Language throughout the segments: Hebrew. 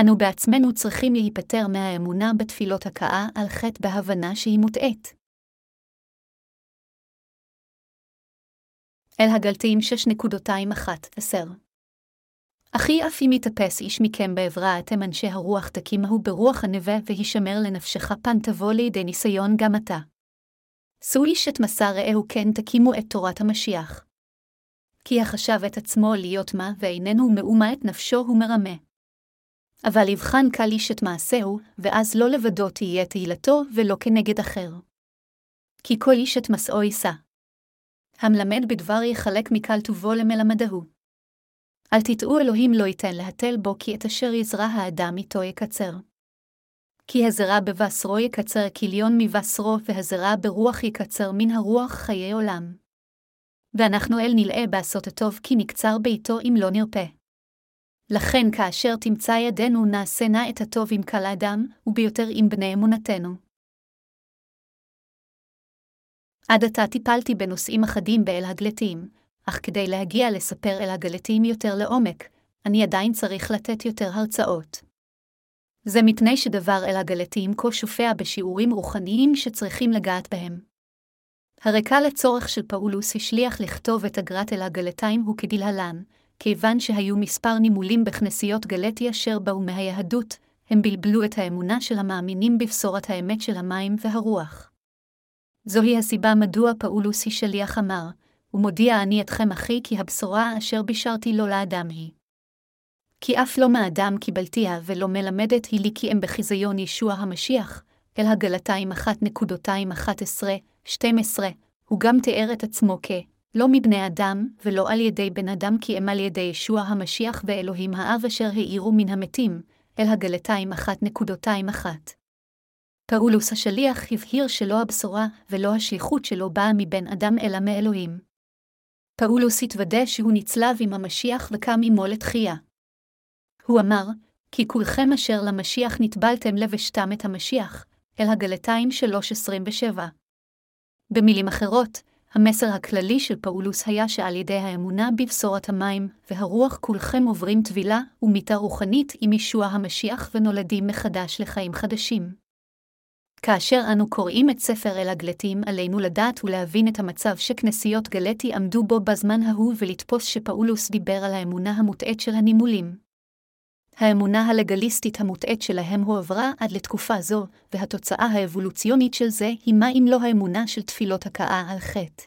אנו בעצמנו צריכים להיפטר מהאמונה בתפילות הכאה על חטא בהבנה שהיא מוטעית. אל הגלתיים 6.21-10 אחי אף אם יתאפס איש מכם בעברה, אתם אנשי הרוח תקימהו ברוח הנווה, והישמר לנפשך פן תבוא לידי ניסיון גם אתה. שאו איש את מסע רעהו כן תקימו את תורת המשיח. כי החשב את עצמו להיות מה, ואיננו מאומה את נפשו הוא מרמה. אבל יבחן קל איש את מעשהו, ואז לא לבדו תהיה תהילתו, ולא כנגד אחר. כי כל איש את מסעו יישא. המלמד בדבר יחלק מקל טובו למלמדהו. אל תטעו אלוהים לא ייתן להתל בו, כי את אשר יזרע האדם איתו יקצר. כי הזרע בבשרו יקצר כליון מבשרו, והזרע ברוח יקצר מן הרוח חיי עולם. ואנחנו אל נלאה בעשות הטוב, כי נקצר ביתו אם לא נרפה. לכן כאשר תמצא ידינו נעשה נא את הטוב עם כל האדם, וביותר עם בני אמונתנו. עד עתה טיפלתי בנושאים אחדים באל הגלתים, אך כדי להגיע לספר אל הגלתים יותר לעומק, אני עדיין צריך לתת יותר הרצאות. זה מפני שדבר אל הגלתים כה שופע בשיעורים רוחניים שצריכים לגעת בהם. הרקע לצורך של פאולוס השליח לכתוב את אגרת אל הגלתיים הוא כדלהלן, כיוון שהיו מספר נימולים בכנסיות גלטי אשר באו מהיהדות, הם בלבלו את האמונה של המאמינים בבשורת האמת של המים והרוח. זוהי הסיבה מדוע פאולוס היא שליח אמר, ומודיע אני אתכם אחי כי הבשורה אשר בישרתי לו לאדם היא. כי אף לא מאדם קיבלתיה ולא מלמדת היא לי כי הם בחיזיון ישוע המשיח, אל הגלתיים 1.211-12, הוא גם תיאר את עצמו כ... לא מבני אדם, ולא על ידי בן אדם כי אם על ידי ישוע המשיח ואלוהים האב אשר האירו מן המתים, אל הגלתיים 1.21. פאולוס השליח הבהיר שלא הבשורה ולא השליחות שלו באה מבן אדם אלא מאלוהים. פאולוס התוודה שהוא נצלב עם המשיח וקם עמו לתחייה. הוא אמר, כי כולכם אשר למשיח נטבלתם לבשתם את המשיח, אל הגלתיים 3.27. במילים אחרות, המסר הכללי של פאולוס היה שעל ידי האמונה בבשורת המים והרוח כולכם עוברים טבילה ומיתה רוחנית עם ישוע המשיח ונולדים מחדש לחיים חדשים. כאשר אנו קוראים את ספר אל הגלטים, עלינו לדעת ולהבין את המצב שכנסיות גלטי עמדו בו בזמן ההוא ולתפוס שפאולוס דיבר על האמונה המוטעית של הנימולים. האמונה הלגליסטית המוטעית שלהם הועברה עד לתקופה זו, והתוצאה האבולוציונית של זה היא מה אם לא האמונה של תפילות הכאה על חטא.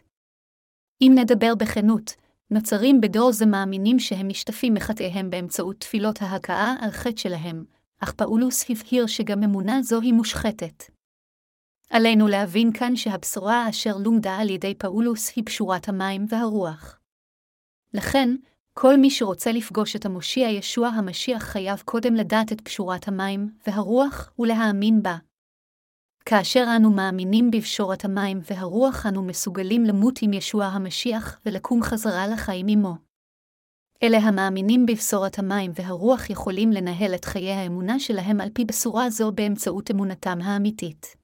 אם נדבר בכנות, נוצרים בדור זה מאמינים שהם משתפים מחטאיהם באמצעות תפילות ההכאה על חטא שלהם, אך פאולוס הבהיר שגם אמונה זו היא מושחתת. עלינו להבין כאן שהבשורה אשר לומדה על ידי פאולוס היא פשורת המים והרוח. לכן, כל מי שרוצה לפגוש את המושיע ישוע המשיח חייב קודם לדעת את פשורת המים והרוח ולהאמין בה. כאשר אנו מאמינים בפשורת המים והרוח, אנו מסוגלים למות עם ישוע המשיח ולקום חזרה לחיים עמו. אלה המאמינים בבשורת המים והרוח יכולים לנהל את חיי האמונה שלהם על פי בשורה זו באמצעות אמונתם האמיתית.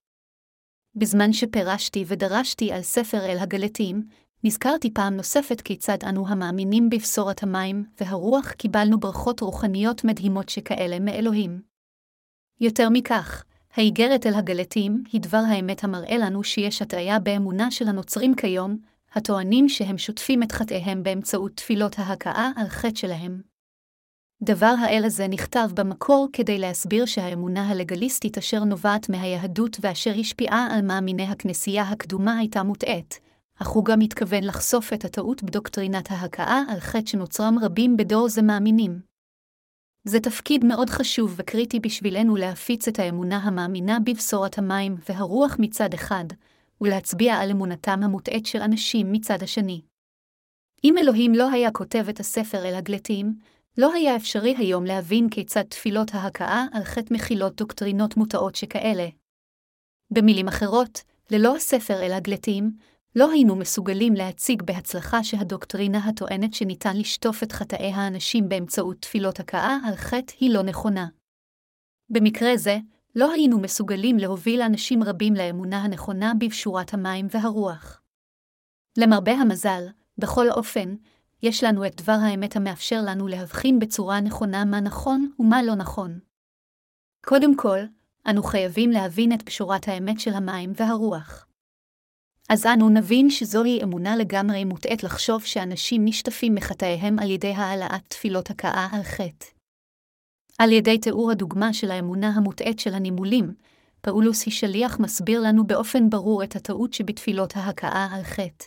בזמן שפירשתי ודרשתי על ספר אל הגלתים, נזכרתי פעם נוספת כיצד אנו המאמינים בבשורת המים והרוח קיבלנו ברכות רוחניות מדהימות שכאלה מאלוהים. יותר מכך, האיגרת אל הגלתים היא דבר האמת המראה לנו שיש הטעיה באמונה של הנוצרים כיום, הטוענים שהם שוטפים את חטאיהם באמצעות תפילות ההכאה על חטא שלהם. דבר האל הזה נכתב במקור כדי להסביר שהאמונה הלגליסטית אשר נובעת מהיהדות ואשר השפיעה על מאמיני הכנסייה הקדומה הייתה מוטעית, אך הוא גם התכוון לחשוף את הטעות בדוקטרינת ההכאה על חטא שנוצרם רבים בדור זה מאמינים. זה תפקיד מאוד חשוב וקריטי בשבילנו להפיץ את האמונה המאמינה בבשורת המים והרוח מצד אחד, ולהצביע על אמונתם המוטעית של אנשים מצד השני. אם אלוהים לא היה כותב את הספר אל הגלתים, לא היה אפשרי היום להבין כיצד תפילות ההכאה על חטא מכילות דוקטרינות מוטעות שכאלה. במילים אחרות, ללא הספר אל הגלתים, לא היינו מסוגלים להציג בהצלחה שהדוקטרינה הטוענת שניתן לשטוף את חטאי האנשים באמצעות תפילות הכאה על חטא היא לא נכונה. במקרה זה, לא היינו מסוגלים להוביל אנשים רבים לאמונה הנכונה בפשורת המים והרוח. למרבה המזל, בכל אופן, יש לנו את דבר האמת המאפשר לנו להבחין בצורה נכונה מה נכון ומה לא נכון. קודם כל, אנו חייבים להבין את פשורת האמת של המים והרוח. אז אנו נבין שזוהי אמונה לגמרי מוטעית לחשוב שאנשים נשטפים מחטאיהם על ידי העלאת תפילות הכאה על חטא. על ידי תיאור הדוגמה של האמונה המוטעית של הנימולים, פאולוס היא שליח מסביר לנו באופן ברור את הטעות שבתפילות ההכאה על חטא.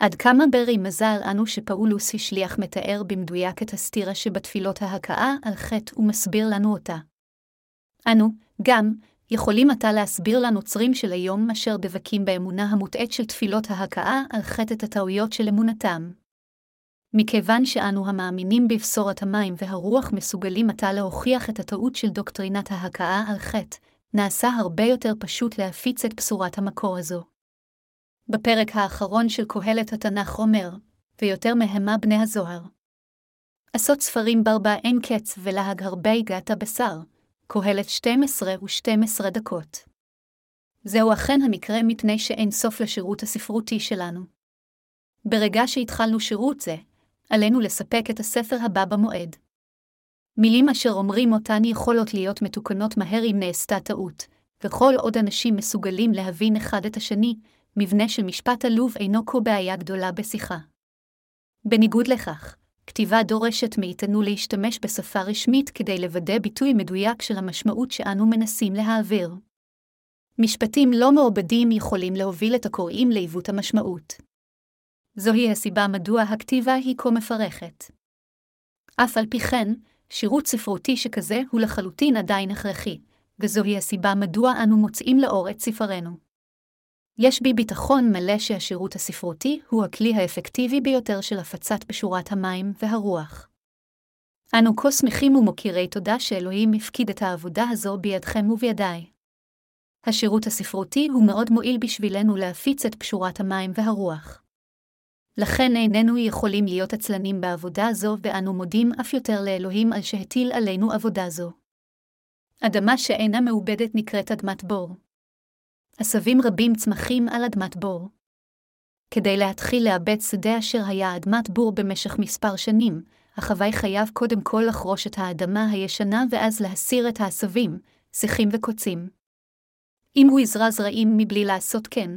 עד כמה ברי מזל אנו שפאולוס השליח מתאר במדויק את הסתירה שבתפילות ההכאה על חטא ומסביר לנו אותה. אנו, גם, יכולים עתה להסביר לנוצרים של היום אשר דבקים באמונה המוטעית של תפילות ההכאה על חטא את הטעויות של אמונתם. מכיוון שאנו המאמינים בבשורת המים והרוח מסוגלים עתה להוכיח את הטעות של דוקטרינת ההכאה על חטא, נעשה הרבה יותר פשוט להפיץ את בשורת המקור הזו. בפרק האחרון של קהלת התנ"ך אומר, ויותר מהמה בני הזוהר. עשות ספרים ברבה אין קץ ולהג הרבה הגעת בשר, קהלת 12 ו-12 דקות. זהו אכן המקרה מפני שאין סוף לשירות הספרותי שלנו. ברגע שהתחלנו שירות זה, עלינו לספק את הספר הבא במועד. מילים אשר אומרים אותן יכולות להיות מתוקנות מהר אם נעשתה טעות, וכל עוד אנשים מסוגלים להבין אחד את השני, מבנה של משפט עלוב אינו כה בעיה גדולה בשיחה. בניגוד לכך, כתיבה דורשת מאיתנו להשתמש בשפה רשמית כדי לוודא ביטוי מדויק של המשמעות שאנו מנסים להעביר. משפטים לא מעובדים יכולים להוביל את הקוראים לעיוות המשמעות. זוהי הסיבה מדוע הכתיבה היא כה מפרכת. אף על פי כן, שירות ספרותי שכזה הוא לחלוטין עדיין הכרחי, וזוהי הסיבה מדוע אנו מוצאים לאור את ספרנו. יש בי ביטחון מלא שהשירות הספרותי הוא הכלי האפקטיבי ביותר של הפצת בשורת המים והרוח. אנו כה שמחים ומוקירי תודה שאלוהים הפקיד את העבודה הזו בידכם ובידיי. השירות הספרותי הוא מאוד מועיל בשבילנו להפיץ את פשורת המים והרוח. לכן איננו יכולים להיות עצלנים בעבודה זו, ואנו מודים אף יותר לאלוהים על שהטיל עלינו עבודה זו. אדמה שאינה מעובדת נקראת אדמת בור. עשבים רבים צמחים על אדמת בור. כדי להתחיל לאבד שדה אשר היה אדמת בור במשך מספר שנים, החוואי חייב קודם כל לחרוש את האדמה הישנה ואז להסיר את העשבים, שיחים וקוצים. אם הוא יזרע זרעים מבלי לעשות כן,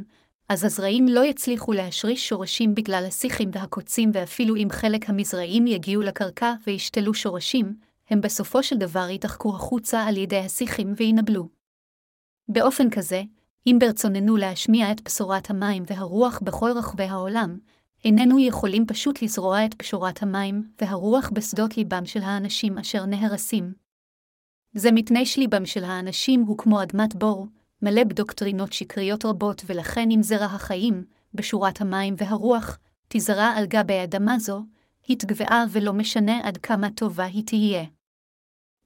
אז הזרעים לא יצליחו להשריש שורשים בגלל השיחים והקוצים ואפילו אם חלק המזרעים יגיעו לקרקע וישתלו שורשים, הם בסופו של דבר יתחקו החוצה על ידי השיחים וינבלו. באופן כזה, אם ברצוננו להשמיע את בשורת המים והרוח בכל רחבי העולם, איננו יכולים פשוט לזרוע את בשורת המים והרוח בשדות ליבם של האנשים אשר נהרסים. זה מפני שליבם של האנשים הוא כמו אדמת בור, מלא בדוקטרינות שקריות רבות, ולכן אם זרע החיים, בשורת המים והרוח, תזרע על גבי אדמה זו, היא תגבעה ולא משנה עד כמה טובה היא תהיה.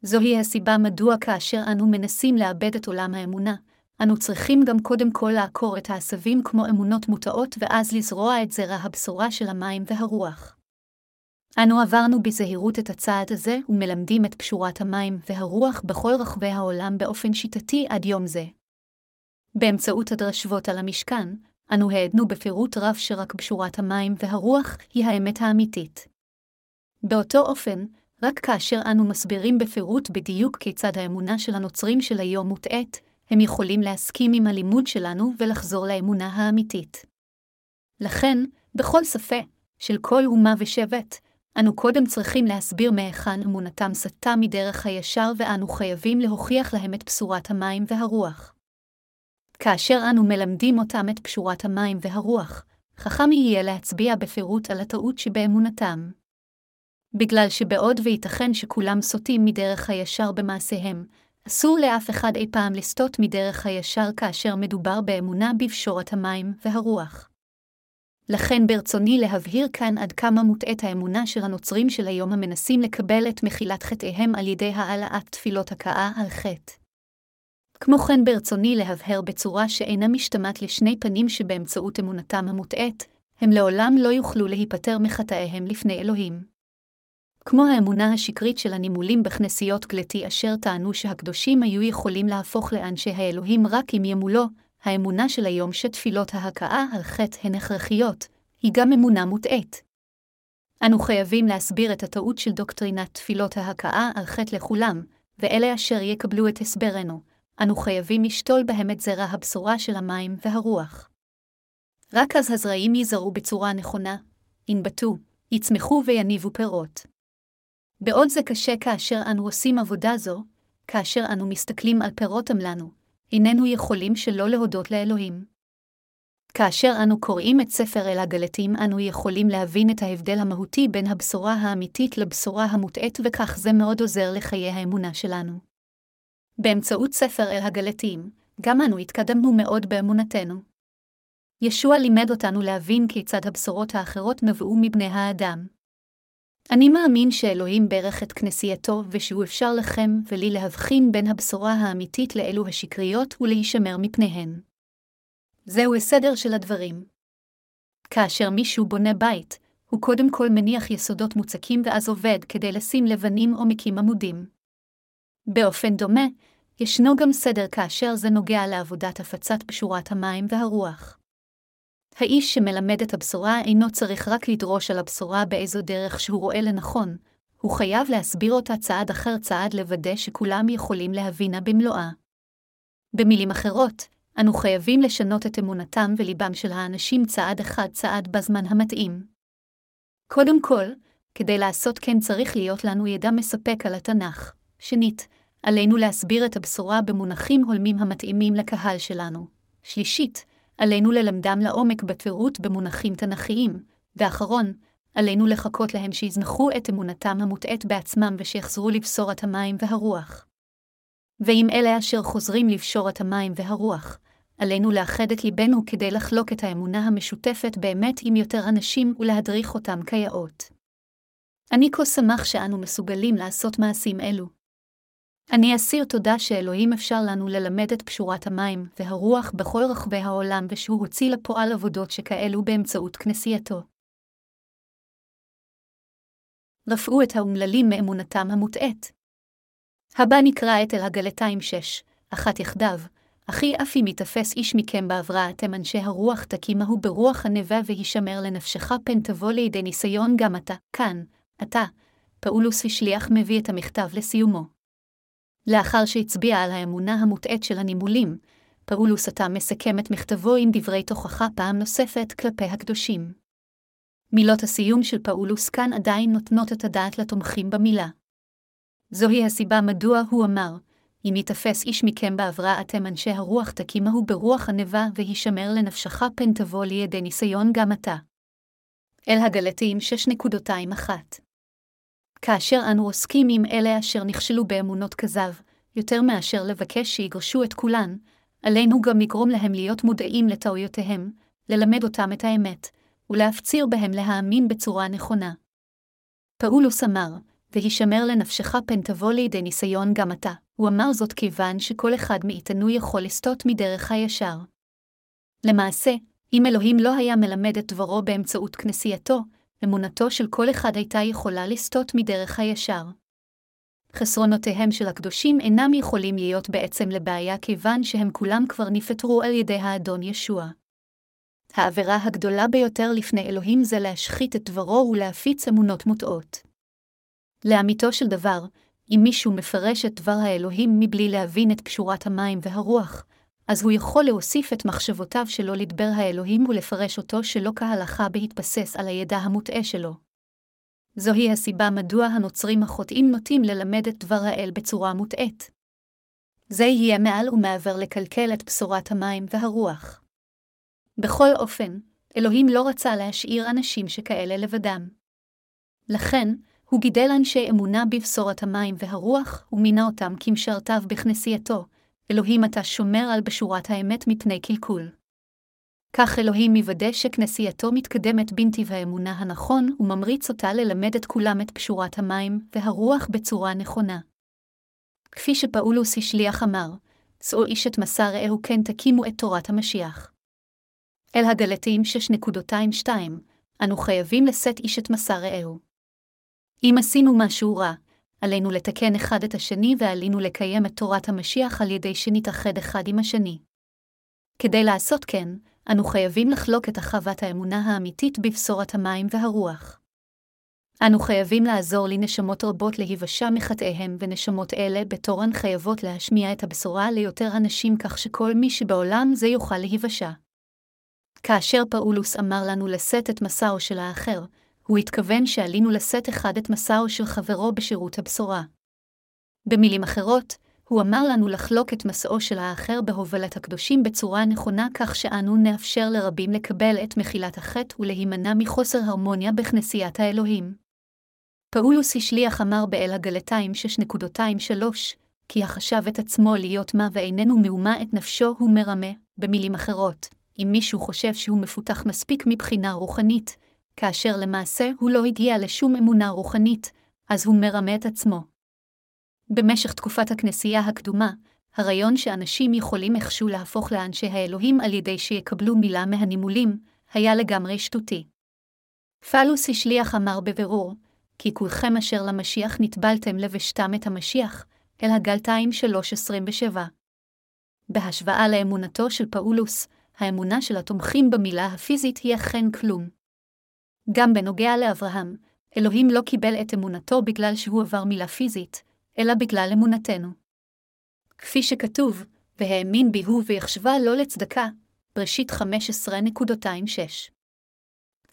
זוהי הסיבה מדוע כאשר אנו מנסים לאבד את עולם האמונה, אנו צריכים גם קודם כל לעקור את העשבים כמו אמונות מוטעות ואז לזרוע את זרע הבשורה של המים והרוח. אנו עברנו בזהירות את הצעד הזה ומלמדים את פשורת המים והרוח בכל רחבי העולם באופן שיטתי עד יום זה. באמצעות הדרשבות על המשכן, אנו העדנו בפירוט רב שרק בשורת המים והרוח היא האמת האמיתית. באותו אופן, רק כאשר אנו מסבירים בפירוט בדיוק כיצד האמונה של הנוצרים של היום מוטעית, הם יכולים להסכים עם הלימוד שלנו ולחזור לאמונה האמיתית. לכן, בכל שפה, של כל אומה ושבט, אנו קודם צריכים להסביר מהיכן אמונתם סטה מדרך הישר ואנו חייבים להוכיח להם את בשורת המים והרוח. כאשר אנו מלמדים אותם את פשורת המים והרוח, חכם יהיה להצביע בפירוט על הטעות שבאמונתם. בגלל שבעוד וייתכן שכולם סוטים מדרך הישר במעשיהם, אסור לאף אחד אי פעם לסטות מדרך הישר כאשר מדובר באמונה בפשורת המים והרוח. לכן ברצוני להבהיר כאן עד כמה מוטעית האמונה של הנוצרים של היום המנסים לקבל את מחילת חטאיהם על ידי העלאת תפילות הכאה על חטא. כמו כן ברצוני להבהר בצורה שאינה משתמעת לשני פנים שבאמצעות אמונתם המוטעית, הם לעולם לא יוכלו להיפטר מחטאיהם לפני אלוהים. כמו האמונה השקרית של הנימולים בכנסיות גלתי אשר טענו שהקדושים היו יכולים להפוך לאנשי האלוהים רק אם ימולו, האמונה של היום שתפילות ההכאה על חטא הן הכרחיות, היא גם אמונה מוטעית. אנו חייבים להסביר את הטעות של דוקטרינת תפילות ההכאה על חטא לכולם, ואלה אשר יקבלו את הסברנו, אנו חייבים לשתול בהם את זרע הבשורה של המים והרוח. רק אז הזרעים ייזרעו בצורה נכונה, ינבטו, יצמחו ויניבו פירות. בעוד זה קשה כאשר אנו עושים עבודה זו, כאשר אנו מסתכלים על פירות עמלנו, איננו יכולים שלא להודות לאלוהים. כאשר אנו קוראים את ספר אל הגלתים, אנו יכולים להבין את ההבדל המהותי בין הבשורה האמיתית לבשורה המוטעית, וכך זה מאוד עוזר לחיי האמונה שלנו. באמצעות ספר אל הגלתים, גם אנו התקדמנו מאוד באמונתנו. ישוע לימד אותנו להבין כיצד הבשורות האחרות נבעו מבני האדם. אני מאמין שאלוהים ברך את כנסייתו, ושהוא אפשר לכם ולי להבחין בין הבשורה האמיתית לאלו השקריות ולהישמר מפניהן. זהו הסדר של הדברים. כאשר מישהו בונה בית, הוא קודם כל מניח יסודות מוצקים ואז עובד כדי לשים לבנים או מקים עמודים. באופן דומה, ישנו גם סדר כאשר זה נוגע לעבודת הפצת פשורת המים והרוח. האיש שמלמד את הבשורה אינו צריך רק לדרוש על הבשורה באיזו דרך שהוא רואה לנכון, הוא חייב להסביר אותה צעד אחר צעד לוודא שכולם יכולים להבינה במלואה. במילים אחרות, אנו חייבים לשנות את אמונתם וליבם של האנשים צעד אחד צעד בזמן המתאים. קודם כל, כדי לעשות כן צריך להיות לנו ידע מספק על התנ"ך. שנית, עלינו להסביר את הבשורה במונחים הולמים המתאימים לקהל שלנו. שלישית, עלינו ללמדם לעומק בפירוט במונחים תנכיים, ואחרון, עלינו לחכות להם שיזנחו את אמונתם המוטעית בעצמם ושיחזרו לבשורת המים והרוח. ועם אלה אשר חוזרים לבשורת המים והרוח, עלינו לאחד את ליבנו כדי לחלוק את האמונה המשותפת באמת עם יותר אנשים ולהדריך אותם כיאות. אני כה שמח שאנו מסוגלים לעשות מעשים אלו. אני אסיר תודה שאלוהים אפשר לנו ללמד את פשורת המים והרוח בכל רחבי העולם ושהוא הוציא לפועל עבודות שכאלו באמצעות כנסייתו. רפאו את האומללים מאמונתם המוטעית. הבא נקרא את אל הגלתיים שש, אחת יחדיו, אחי אף אם יתפס איש מכם בעברה, אתם אנשי הרוח תקימהו ברוח הנבע והישמר לנפשך פן תבוא לידי ניסיון גם אתה, כאן, אתה. פאולוס השליח מביא את המכתב לסיומו. לאחר שהצביע על האמונה המוטעית של הנימולים, פאולוס עתה מסכם את מכתבו עם דברי תוכחה פעם נוספת כלפי הקדושים. מילות הסיום של פאולוס כאן עדיין נותנות את הדעת לתומכים במילה. זוהי הסיבה מדוע הוא אמר, אם יתפס איש מכם בעברה אתם אנשי הרוח תקימהו ברוח הענווה והישמר לנפשך פן תבוא לידי ניסיון גם אתה. אל הגלתיים 6.21 כאשר אנו עוסקים עם אלה אשר נכשלו באמונות כזב, יותר מאשר לבקש שיגרשו את כולן, עלינו גם לגרום להם להיות מודעים לטעויותיהם, ללמד אותם את האמת, ולהפציר בהם להאמין בצורה נכונה. פאולוס אמר, והישמר לנפשך פן תבוא לידי ניסיון גם אתה. הוא אמר זאת כיוון שכל אחד מאיתנו יכול לסטות מדרך הישר. למעשה, אם אלוהים לא היה מלמד את דברו באמצעות כנסייתו, אמונתו של כל אחד הייתה יכולה לסטות מדרך הישר. חסרונותיהם של הקדושים אינם יכולים להיות בעצם לבעיה כיוון שהם כולם כבר נפטרו על ידי האדון ישוע. העבירה הגדולה ביותר לפני אלוהים זה להשחית את דברו ולהפיץ אמונות מוטעות. לאמיתו של דבר, אם מישהו מפרש את דבר האלוהים מבלי להבין את פשורת המים והרוח, אז הוא יכול להוסיף את מחשבותיו שלו לדבר האלוהים ולפרש אותו שלא כהלכה בהתבסס על הידע המוטעה שלו. זוהי הסיבה מדוע הנוצרים החוטאים נוטים ללמד את דבר האל בצורה מוטעית. זה יהיה מעל ומעבר לקלקל את בשורת המים והרוח. בכל אופן, אלוהים לא רצה להשאיר אנשים שכאלה לבדם. לכן, הוא גידל אנשי אמונה בבשורת המים והרוח, ומינה אותם כמשרתיו בכנסייתו, אלוהים אתה שומר על בשורת האמת מפני קלקול. כך אלוהים יוודא שכנסייתו מתקדמת בנתיב האמונה הנכון, וממריץ אותה ללמד את כולם את פשורת המים והרוח בצורה נכונה. כפי שפאולוס השליח אמר, שאו איש את מסע רעהו כן תקימו את תורת המשיח. אל הגלתיים 6.22, אנו חייבים לשאת איש את מסע רעהו. אם עשינו משהו רע, עלינו לתקן אחד את השני ועלינו לקיים את תורת המשיח על ידי שנתאחד אחד עם השני. כדי לעשות כן, אנו חייבים לחלוק את החוות האמונה האמיתית בבשורת המים והרוח. אנו חייבים לעזור לנשמות רבות להיוושע מחטאיהם, ונשמות אלה בתורן חייבות להשמיע את הבשורה ליותר אנשים כך שכל מי שבעולם זה יוכל להיוושע. כאשר פאולוס אמר לנו לשאת את מסעו של האחר, הוא התכוון שעלינו לשאת אחד את מסעו של חברו בשירות הבשורה. במילים אחרות, הוא אמר לנו לחלוק את מסעו של האחר בהובלת הקדושים בצורה נכונה כך שאנו נאפשר לרבים לקבל את מחילת החטא ולהימנע מחוסר הרמוניה בכנסיית האלוהים. פאולוס השליח אמר באל הגלתיים 6.23, כי החשב את עצמו להיות מה ואיננו מאומה את נפשו הוא מרמה, במילים אחרות, אם מישהו חושב שהוא מפותח מספיק מבחינה רוחנית, כאשר למעשה הוא לא הגיע לשום אמונה רוחנית, אז הוא מרמה את עצמו. במשך תקופת הכנסייה הקדומה, הרעיון שאנשים יכולים איכשהו להפוך לאנשי האלוהים על ידי שיקבלו מילה מהנימולים, היה לגמרי שטותי. פלוס השליח אמר בבירור, כי כולכם אשר למשיח נטבלתם לבשתם את המשיח, אל הגלתיים 3.27. בהשוואה לאמונתו של פאולוס, האמונה של התומכים במילה הפיזית היא אכן כלום. גם בנוגע לאברהם, אלוהים לא קיבל את אמונתו בגלל שהוא עבר מילה פיזית, אלא בגלל אמונתנו. כפי שכתוב, והאמין בי הוא ויחשבה לא לצדקה, בראשית 15.26.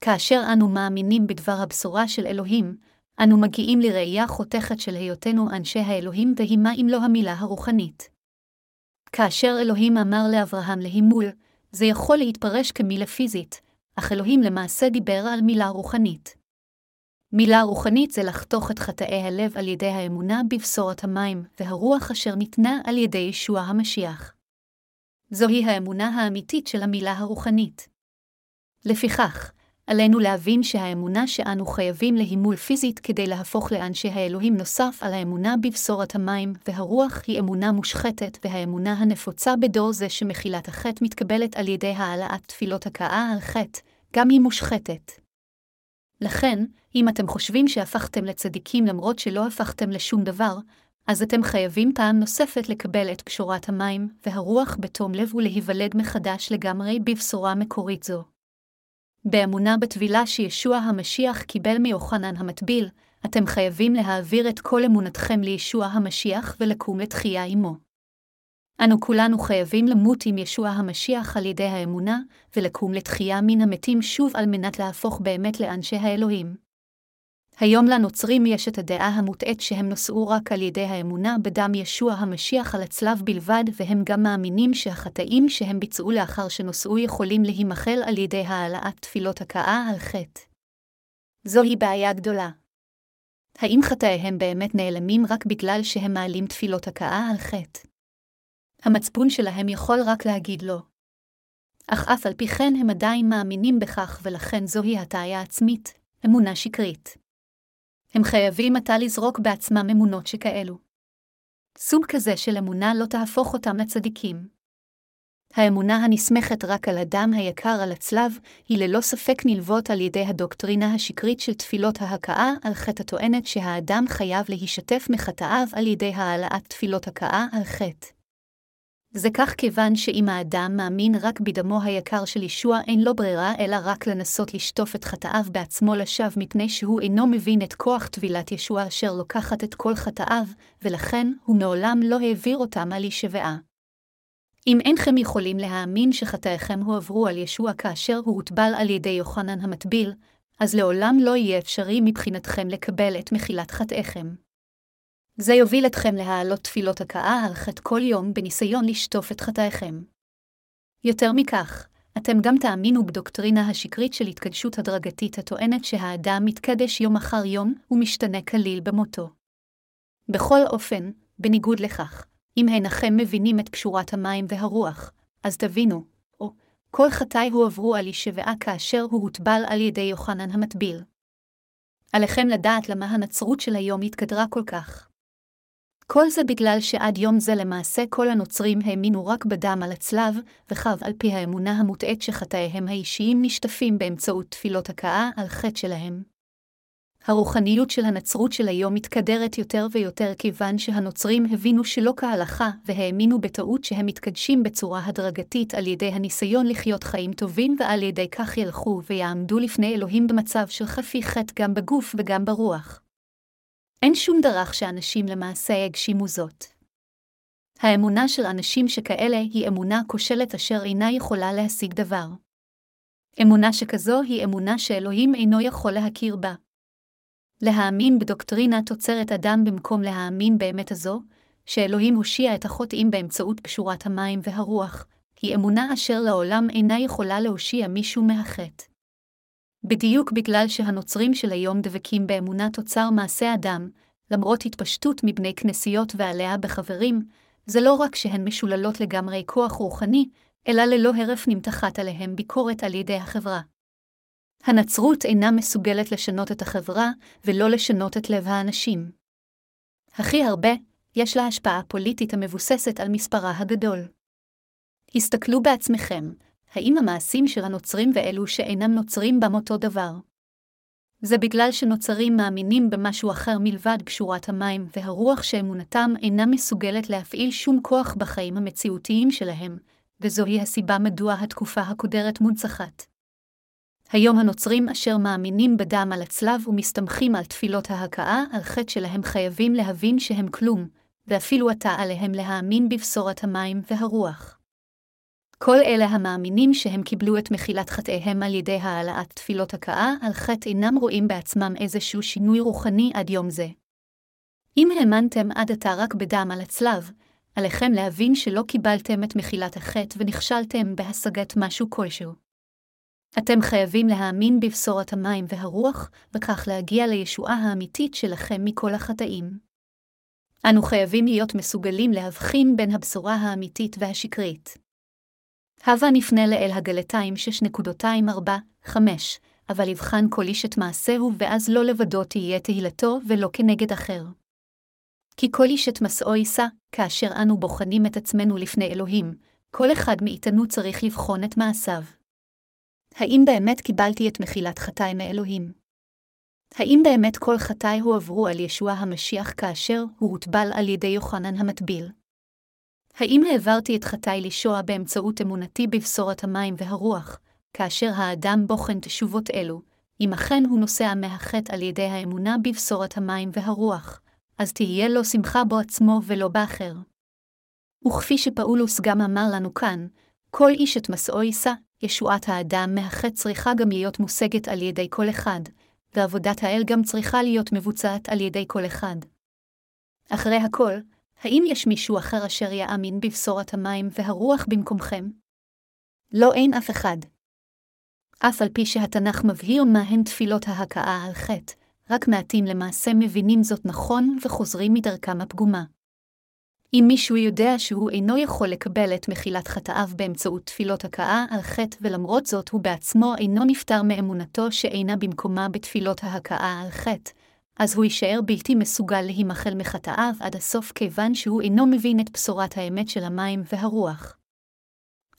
כאשר אנו מאמינים בדבר הבשורה של אלוהים, אנו מגיעים לראייה חותכת של היותנו אנשי האלוהים, והיא מה אם לא המילה הרוחנית. כאשר אלוהים אמר לאברהם להימול, זה יכול להתפרש כמילה פיזית, אך אלוהים למעשה דיבר על מילה רוחנית. מילה רוחנית זה לחתוך את חטאי הלב על ידי האמונה בבשורת המים, והרוח אשר ניתנה על ידי ישוע המשיח. זוהי האמונה האמיתית של המילה הרוחנית. לפיכך, עלינו להבין שהאמונה שאנו חייבים להימול פיזית כדי להפוך לאנשי האלוהים נוסף על האמונה בבשורת המים, והרוח היא אמונה מושחתת, והאמונה הנפוצה בדור זה שמחילת החטא מתקבלת על ידי העלאת תפילות הכאה על חטא, גם היא מושחתת. לכן, אם אתם חושבים שהפכתם לצדיקים למרות שלא הפכתם לשום דבר, אז אתם חייבים פעם נוספת לקבל את פשורת המים והרוח בתום לב ולהיוולד מחדש לגמרי בבשורה מקורית זו. באמונה בטבילה שישוע המשיח קיבל מיוחנן המטביל, אתם חייבים להעביר את כל אמונתכם לישוע המשיח ולקום לתחייה עמו. אנו כולנו חייבים למות עם ישוע המשיח על ידי האמונה, ולקום לתחייה מן המתים שוב על מנת להפוך באמת לאנשי האלוהים. היום לנוצרים יש את הדעה המוטעית שהם נושאו רק על ידי האמונה בדם ישוע המשיח על הצלב בלבד, והם גם מאמינים שהחטאים שהם ביצעו לאחר שנושאו יכולים להימחל על ידי העלאת תפילות הכאה על חטא. זוהי בעיה גדולה. האם חטאיהם באמת נעלמים רק בגלל שהם מעלים תפילות הכאה על חטא? המצפון שלהם יכול רק להגיד לא. אך אף על פי כן הם עדיין מאמינים בכך, ולכן זוהי הטעיה עצמית, אמונה שקרית. הם חייבים עתה לזרוק בעצמם אמונות שכאלו. סוג כזה של אמונה לא תהפוך אותם לצדיקים. האמונה הנסמכת רק על הדם היקר על הצלב, היא ללא ספק נלוות על ידי הדוקטרינה השקרית של תפילות ההכאה על חטא הטוענת שהאדם חייב להישתף מחטאיו על ידי העלאת תפילות הכאה על חטא. זה כך כיוון שאם האדם מאמין רק בדמו היקר של ישוע, אין לו ברירה אלא רק לנסות לשטוף את חטאיו בעצמו לשווא, מפני שהוא אינו מבין את כוח טבילת ישוע אשר לוקחת את כל חטאיו, ולכן הוא מעולם לא העביר אותם על ישבעה. אם אינכם יכולים להאמין שחטאיכם הועברו על ישוע כאשר הוא הוטבל על ידי יוחנן המטביל, אז לעולם לא יהיה אפשרי מבחינתכם לקבל את מחילת חטאיכם. זה יוביל אתכם להעלות תפילות הכאה על חטא כל יום בניסיון לשטוף את חטאיכם. יותר מכך, אתם גם תאמינו בדוקטרינה השקרית של התקדשות הדרגתית הטוענת שהאדם מתקדש יום אחר יום ומשתנה כליל במותו. בכל אופן, בניגוד לכך, אם אינכם מבינים את פשורת המים והרוח, אז תבינו, או, כל חטאי הועברו על ישבעה כאשר הוא הוטבל על ידי יוחנן המטביל. עליכם לדעת למה הנצרות של היום התקדרה כל כך. כל זה בגלל שעד יום זה למעשה כל הנוצרים האמינו רק בדם על הצלב, וחב על פי האמונה המוטעית שחטאיהם האישיים נשטפים באמצעות תפילות הכאה על חטא שלהם. הרוחניות של הנצרות של היום מתקדרת יותר ויותר כיוון שהנוצרים הבינו שלא כהלכה, והאמינו בטעות שהם מתקדשים בצורה הדרגתית על ידי הניסיון לחיות חיים טובים, ועל ידי כך ילכו ויעמדו לפני אלוהים במצב של חפי חטא גם בגוף וגם ברוח. אין שום דרך שאנשים למעשה יגשימו זאת. האמונה של אנשים שכאלה היא אמונה כושלת אשר אינה יכולה להשיג דבר. אמונה שכזו היא אמונה שאלוהים אינו יכול להכיר בה. להאמין בדוקטרינה תוצרת אדם במקום להאמין באמת הזו, שאלוהים הושיע את החוטאים באמצעות פשורת המים והרוח, היא אמונה אשר לעולם אינה יכולה להושיע מישהו מהחטא. בדיוק בגלל שהנוצרים של היום דבקים באמונה תוצר מעשה אדם, למרות התפשטות מבני כנסיות ועליה בחברים, זה לא רק שהן משוללות לגמרי כוח רוחני, אלא ללא הרף נמתחת עליהם ביקורת על ידי החברה. הנצרות אינה מסוגלת לשנות את החברה, ולא לשנות את לב האנשים. הכי הרבה, יש לה השפעה פוליטית המבוססת על מספרה הגדול. הסתכלו בעצמכם, האם המעשים של הנוצרים ואלו שאינם נוצרים בם אותו דבר? זה בגלל שנוצרים מאמינים במשהו אחר מלבד פשורת המים והרוח שאמונתם אינה מסוגלת להפעיל שום כוח בחיים המציאותיים שלהם, וזוהי הסיבה מדוע התקופה הקודרת מונצחת. היום הנוצרים אשר מאמינים בדם על הצלב ומסתמכים על תפילות ההכאה על חטא שלהם חייבים להבין שהם כלום, ואפילו עתה עליהם להאמין בבשורת המים והרוח. כל אלה המאמינים שהם קיבלו את מחילת חטאיהם על ידי העלאת תפילות הכאה על חטא אינם רואים בעצמם איזשהו שינוי רוחני עד יום זה. אם האמנתם עד עתה רק בדם על הצלב, עליכם להבין שלא קיבלתם את מחילת החטא ונכשלתם בהשגת משהו כלשהו. אתם חייבים להאמין בבשורת המים והרוח, וכך להגיע לישועה האמיתית שלכם מכל החטאים. אנו חייבים להיות מסוגלים להבחין בין הבשורה האמיתית והשקרית. הווה נפנה לאל הגלתיים 6.24-5, אבל יבחן כל איש את מעשהו, ואז לא לבדו תהיה תהילתו, ולא כנגד אחר. כי כל איש את מסעו יישא, כאשר אנו בוחנים את עצמנו לפני אלוהים, כל אחד מאיתנו צריך לבחון את מעשיו. האם באמת קיבלתי את מחילת חטאי מאלוהים? האם באמת כל חטאי הועברו על ישוע המשיח כאשר הוא הוטבל על ידי יוחנן המטביל? האם העברתי את חטאי לישוע באמצעות אמונתי בבשורת המים והרוח, כאשר האדם בוחן תשובות אלו, אם אכן הוא נוסע מהחטא על ידי האמונה בבשורת המים והרוח, אז תהיה לו שמחה בו עצמו ולא באחר. וכפי שפאולוס גם אמר לנו כאן, כל איש את מסעו יישא, ישועת האדם מהחטא צריכה גם להיות מושגת על ידי כל אחד, ועבודת האל גם צריכה להיות מבוצעת על ידי כל אחד. אחרי הכל, האם יש מישהו אחר אשר יאמין בבשורת המים והרוח במקומכם? לא אין אף אחד. אף על פי שהתנ"ך מבהיר מהן תפילות ההכאה על חטא, רק מעטים למעשה מבינים זאת נכון וחוזרים מדרכם הפגומה. אם מישהו יודע שהוא אינו יכול לקבל את מחילת חטאיו באמצעות תפילות הכאה על חטא ולמרות זאת הוא בעצמו אינו נפטר מאמונתו שאינה במקומה בתפילות ההכאה על חטא, אז הוא יישאר בלתי מסוגל להימחל מחטאיו עד הסוף כיוון שהוא אינו מבין את בשורת האמת של המים והרוח.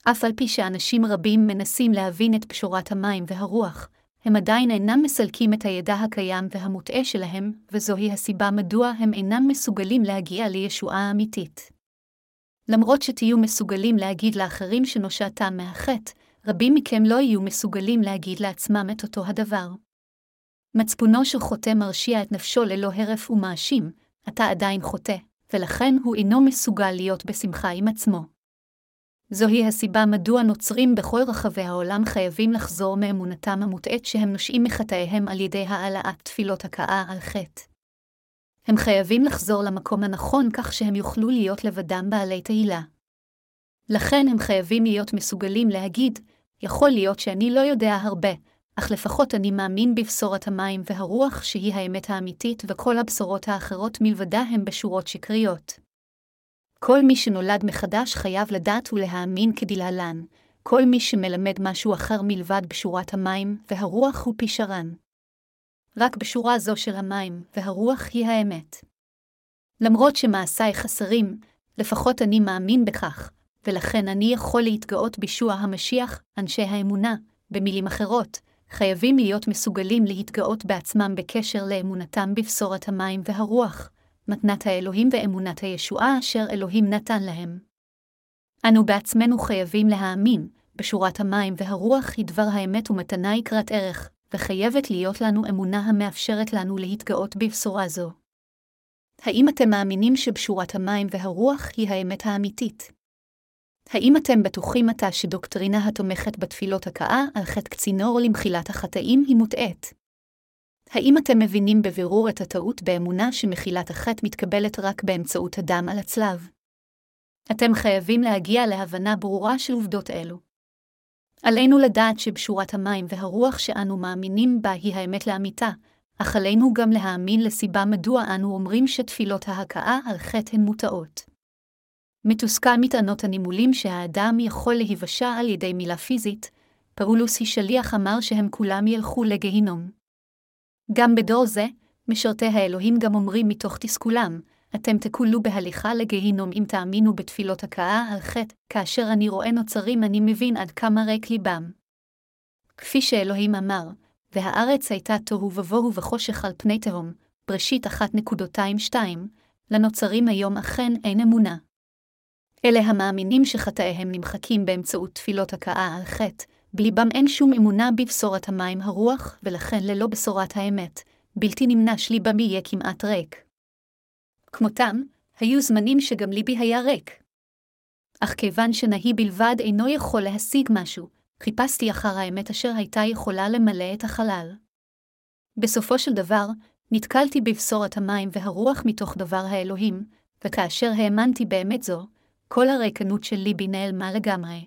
אף על פי שאנשים רבים מנסים להבין את פשורת המים והרוח, הם עדיין אינם מסלקים את הידע הקיים והמוטעה שלהם, וזוהי הסיבה מדוע הם אינם מסוגלים להגיע לישועה האמיתית. למרות שתהיו מסוגלים להגיד לאחרים שנושעתם מהחטא, רבים מכם לא יהיו מסוגלים להגיד לעצמם את אותו הדבר. מצפונו של חוטא מרשיע את נפשו ללא הרף ומאשים, אתה עדיין חוטא, ולכן הוא אינו מסוגל להיות בשמחה עם עצמו. זוהי הסיבה מדוע נוצרים בכל רחבי העולם חייבים לחזור מאמונתם המוטעית שהם נושעים מחטאיהם על ידי העלאת תפילות הכאה על חטא. הם חייבים לחזור למקום הנכון כך שהם יוכלו להיות לבדם בעלי תהילה. לכן הם חייבים להיות מסוגלים להגיד, יכול להיות שאני לא יודע הרבה, אך לפחות אני מאמין בבשורת המים והרוח שהיא האמת האמיתית וכל הבשורות האחרות מלבדה הם בשורות שקריות. כל מי שנולד מחדש חייב לדעת ולהאמין כדלהלן, כל מי שמלמד משהו אחר מלבד בשורת המים והרוח הוא פישרן. רק בשורה זו של המים והרוח היא האמת. למרות שמעשיי חסרים, לפחות אני מאמין בכך, ולכן אני יכול להתגאות בישוע המשיח, אנשי האמונה, במילים אחרות, חייבים להיות מסוגלים להתגאות בעצמם בקשר לאמונתם בבשורת המים והרוח, מתנת האלוהים ואמונת הישועה אשר אלוהים נתן להם. אנו בעצמנו חייבים להאמין, בשורת המים והרוח היא דבר האמת ומתנה יקרת ערך, וחייבת להיות לנו אמונה המאפשרת לנו להתגאות בבשורה זו. האם אתם מאמינים שבשורת המים והרוח היא האמת האמיתית? האם אתם בטוחים עתה שדוקטרינה התומכת בתפילות הכאה על חטא קצינור למחילת החטאים היא מוטעית? האם אתם מבינים בבירור את הטעות באמונה שמחילת החטא מתקבלת רק באמצעות הדם על הצלב? אתם חייבים להגיע להבנה ברורה של עובדות אלו. עלינו לדעת שבשורת המים והרוח שאנו מאמינים בה היא האמת לאמיתה, אך עלינו גם להאמין לסיבה מדוע אנו אומרים שתפילות ההכאה על חטא הן מוטעות. מתוסכל מטענות הנימולים שהאדם יכול להיוושע על ידי מילה פיזית, פאולוס היא שליח אמר שהם כולם ילכו לגהינום. גם בדור זה, משרתי האלוהים גם אומרים מתוך תסכולם, אתם תקולו בהליכה לגהינום אם תאמינו בתפילות הכאה על חטא, כאשר אני רואה נוצרים אני מבין עד כמה ריק ליבם. כפי שאלוהים אמר, והארץ הייתה תוהו ובוהו וחושך על פני תהום, בראשית 1.22, לנוצרים היום אכן אין אמונה. אלה המאמינים שחטאיהם נמחקים באמצעות תפילות הכאה על חטא, בליבם אין שום אמונה בבשורת המים הרוח, ולכן ללא בשורת האמת, בלתי נמנע שליבם יהיה כמעט ריק. כמותם, היו זמנים שגם ליבי היה ריק. אך כיוון שנהי בלבד אינו יכול להשיג משהו, חיפשתי אחר האמת אשר הייתה יכולה למלא את החלל. בסופו של דבר, נתקלתי בבשורת המים והרוח מתוך דבר האלוהים, וכאשר האמנתי באמת זו, כל הריקנות של ליבי נעלמה לגמרי.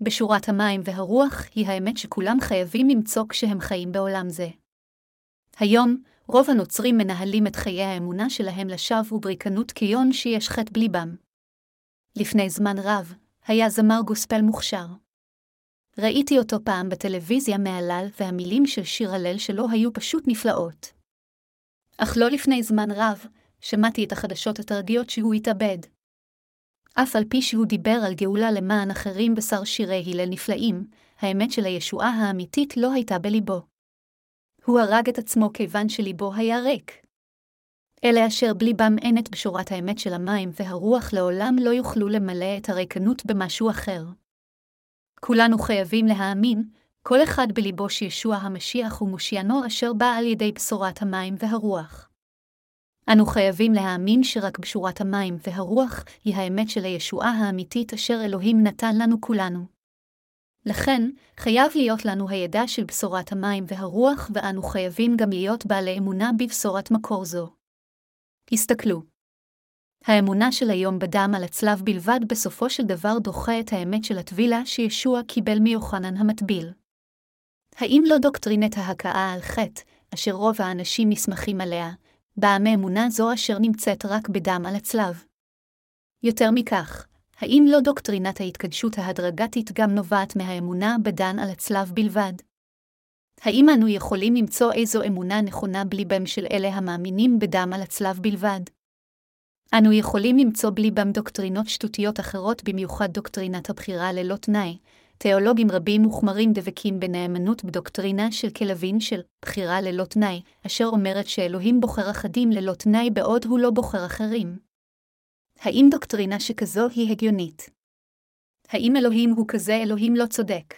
בשורת המים והרוח היא האמת שכולם חייבים למצוא כשהם חיים בעולם זה. היום, רוב הנוצרים מנהלים את חיי האמונה שלהם לשווא ובריקנות קיון שיש חטא בליבם. לפני זמן רב, היה זמר גוספל מוכשר. ראיתי אותו פעם בטלוויזיה מהלל, והמילים של שיר הלל שלו היו פשוט נפלאות. אך לא לפני זמן רב, שמעתי את החדשות התרגיות שהוא התאבד. אף על פי שהוא דיבר על גאולה למען אחרים בשר שירי הלל נפלאים, האמת של הישועה האמיתית לא הייתה בליבו. הוא הרג את עצמו כיוון שליבו היה ריק. אלה אשר בליבם אין את בשורת האמת של המים והרוח לעולם לא יוכלו למלא את הריקנות במשהו אחר. כולנו חייבים להאמין, כל אחד בליבו שישוע המשיח הוא מושיענו אשר בא על ידי בשורת המים והרוח. אנו חייבים להאמין שרק בשורת המים והרוח היא האמת של הישועה האמיתית אשר אלוהים נתן לנו כולנו. לכן, חייב להיות לנו הידע של בשורת המים והרוח, ואנו חייבים גם להיות בעלי אמונה בבשורת מקור זו. הסתכלו. האמונה של היום בדם על הצלב בלבד בסופו של דבר דוחה את האמת של הטבילה שישוע קיבל מיוחנן המטביל. האם לא דוקטרינת ההכאה על חטא, אשר רוב האנשים נסמכים עליה, באה מאמונה זו אשר נמצאת רק בדם על הצלב? יותר מכך, האם לא דוקטרינת ההתקדשות ההדרגתית גם נובעת מהאמונה בדן על הצלב בלבד? האם אנו יכולים למצוא איזו אמונה נכונה בליבם של אלה המאמינים בדם על הצלב בלבד? אנו יכולים למצוא בליבם דוקטרינות שטותיות אחרות, במיוחד דוקטרינת הבחירה ללא תנאי. תיאולוגים רבים מוחמרים דבקים בנאמנות בדוקטרינה של כלבין של בחירה ללא תנאי, אשר אומרת שאלוהים בוחר אחדים ללא תנאי בעוד הוא לא בוחר אחרים. האם דוקטרינה שכזו היא הגיונית? האם אלוהים הוא כזה אלוהים לא צודק?